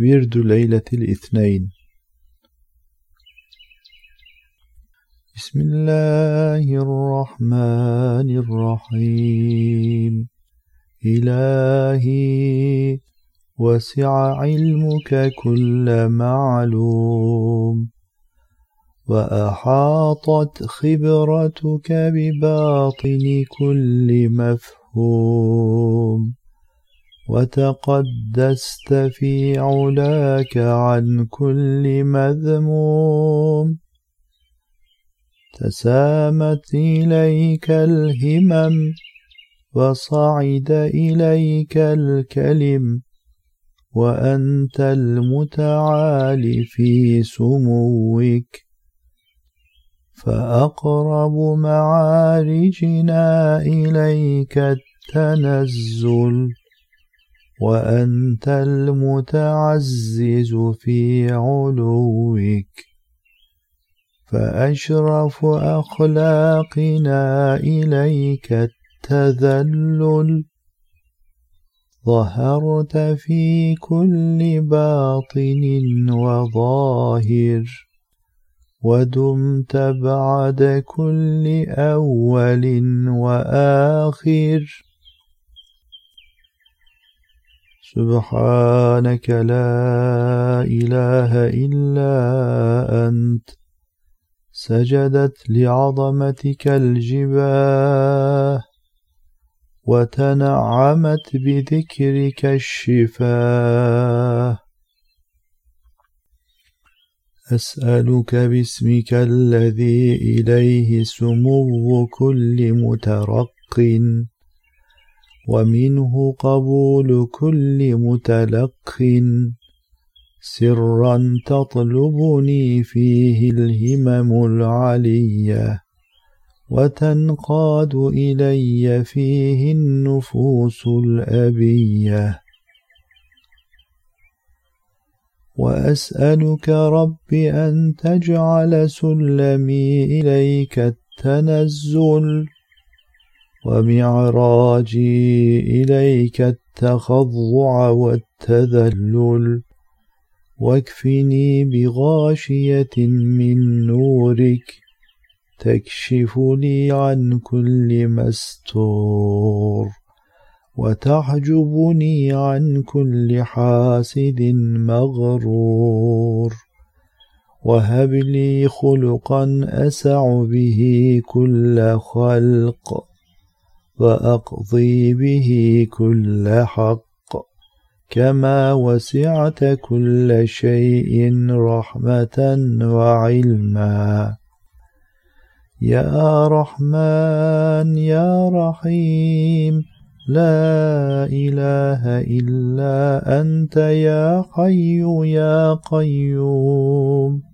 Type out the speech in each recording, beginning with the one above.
ورد ليلة الاثنين. بسم الله الرحمن الرحيم. إلهي وسع علمك كل معلوم. وأحاطت خبرتك بباطن كل مفهوم. وتقدست في علاك عن كل مذموم. تسامت إليك الهمم وصعد إليك الكلم وأنت المتعالي في سموك. فأقرب معارجنا إليك التنزل. وأنت المتعزز في علوك. فأشرف أخلاقنا إليك التذلل. ظهرت في كل باطن وظاهر ودمت بعد كل أول وآخر. سبحانك لا إله إلا أنت. سجدت لعظمتك الجباه وتنعمت بذكرك الشفاه. أسألك باسمك الذي إليه سمو كل مترق. ومنه قبول كل متلق. سرا تطلبني فيه الهمم العليه وتنقاد إلي فيه النفوس الأبيه وأسألك رب أن تجعل سلمي إليك التنزل ومعراجي إليك التخضع والتذلل. واكفني بغاشية من نورك تكشف لي عن كل مستور وتحجبني عن كل حاسد مغرور. وهب لي خلقا أسع به كل خلق. وأقضي به كل حق كما وسعت كل شيء رحمة وعلما. يا رحمن يا رحيم لا إله إلا أنت يا حي يا قيوم.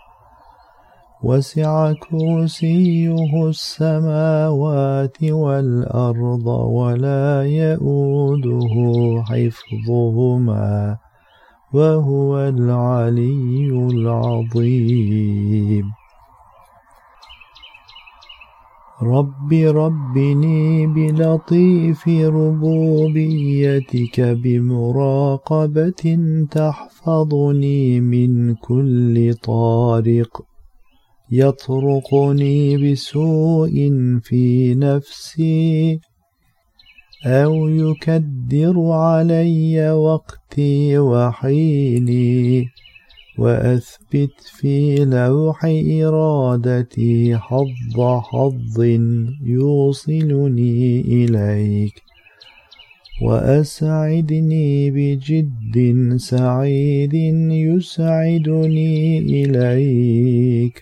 وسع كرسيه السماوات والأرض ولا يؤوده حفظهما وهو العلي العظيم. رب ربني بلطيف ربوبيتك بمراقبة تحفظني من كل طارق. يطرقني بسوء في نفسي أو يكدر علي وقتي وحيني وأثبت في لوح إرادتي حظ حظ يوصلني إليك وأسعدني بجد سعيد يسعدني إليك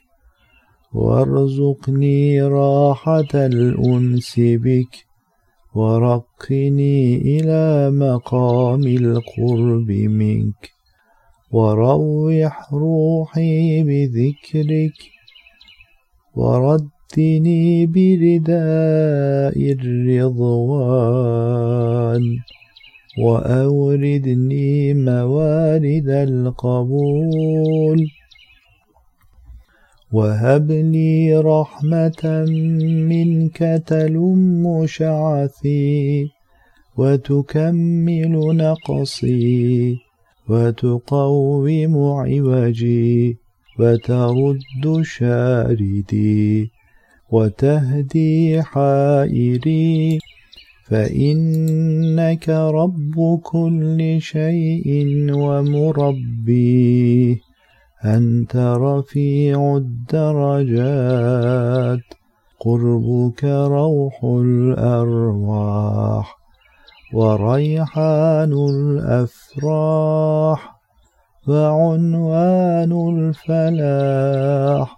وارزقني راحة الأنس بك ورقني إلى مقام القرب منك وروح روحي بذكرك وردني برداء الرضوان وأوردني موارد القبول. وهب لي رحمة منك تلم شعثي وتكمل نقصي وتقوم عوجي وترد شاردي وتهدي حائري فإنك رب كل شيء ومربيه أنت رفيع الدرجات قربك روح الأرواح وريحان الأفراح وعنوان الفلاح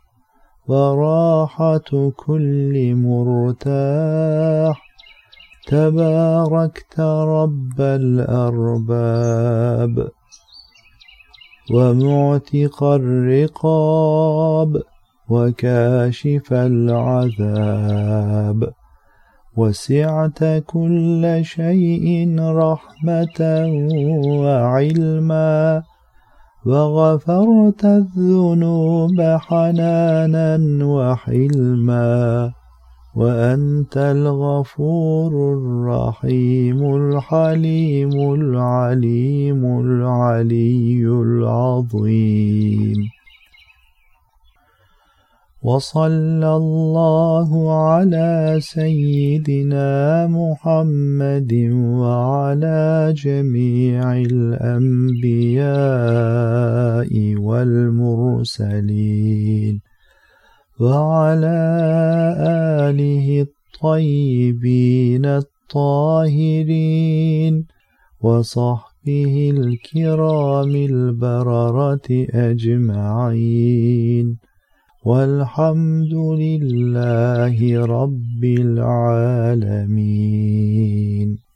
وراحة كل مرتاح. تباركت رب الأرباب. ومعتق الرقاب وكاشف العذاب. وسعت كل شيء رحمة وعلما. وغفرت الذنوب حنانا وحلما. وأنت الغفور الرحيم الحليم العليم العلي العظيم. وصلى الله على سيدنا محمد وعلى جميع الأنبياء والمرسلين. وعلى آله الطيبين الطاهرين وصحبه الكرام البررة أجمعين. والحمد لله رب العالمين.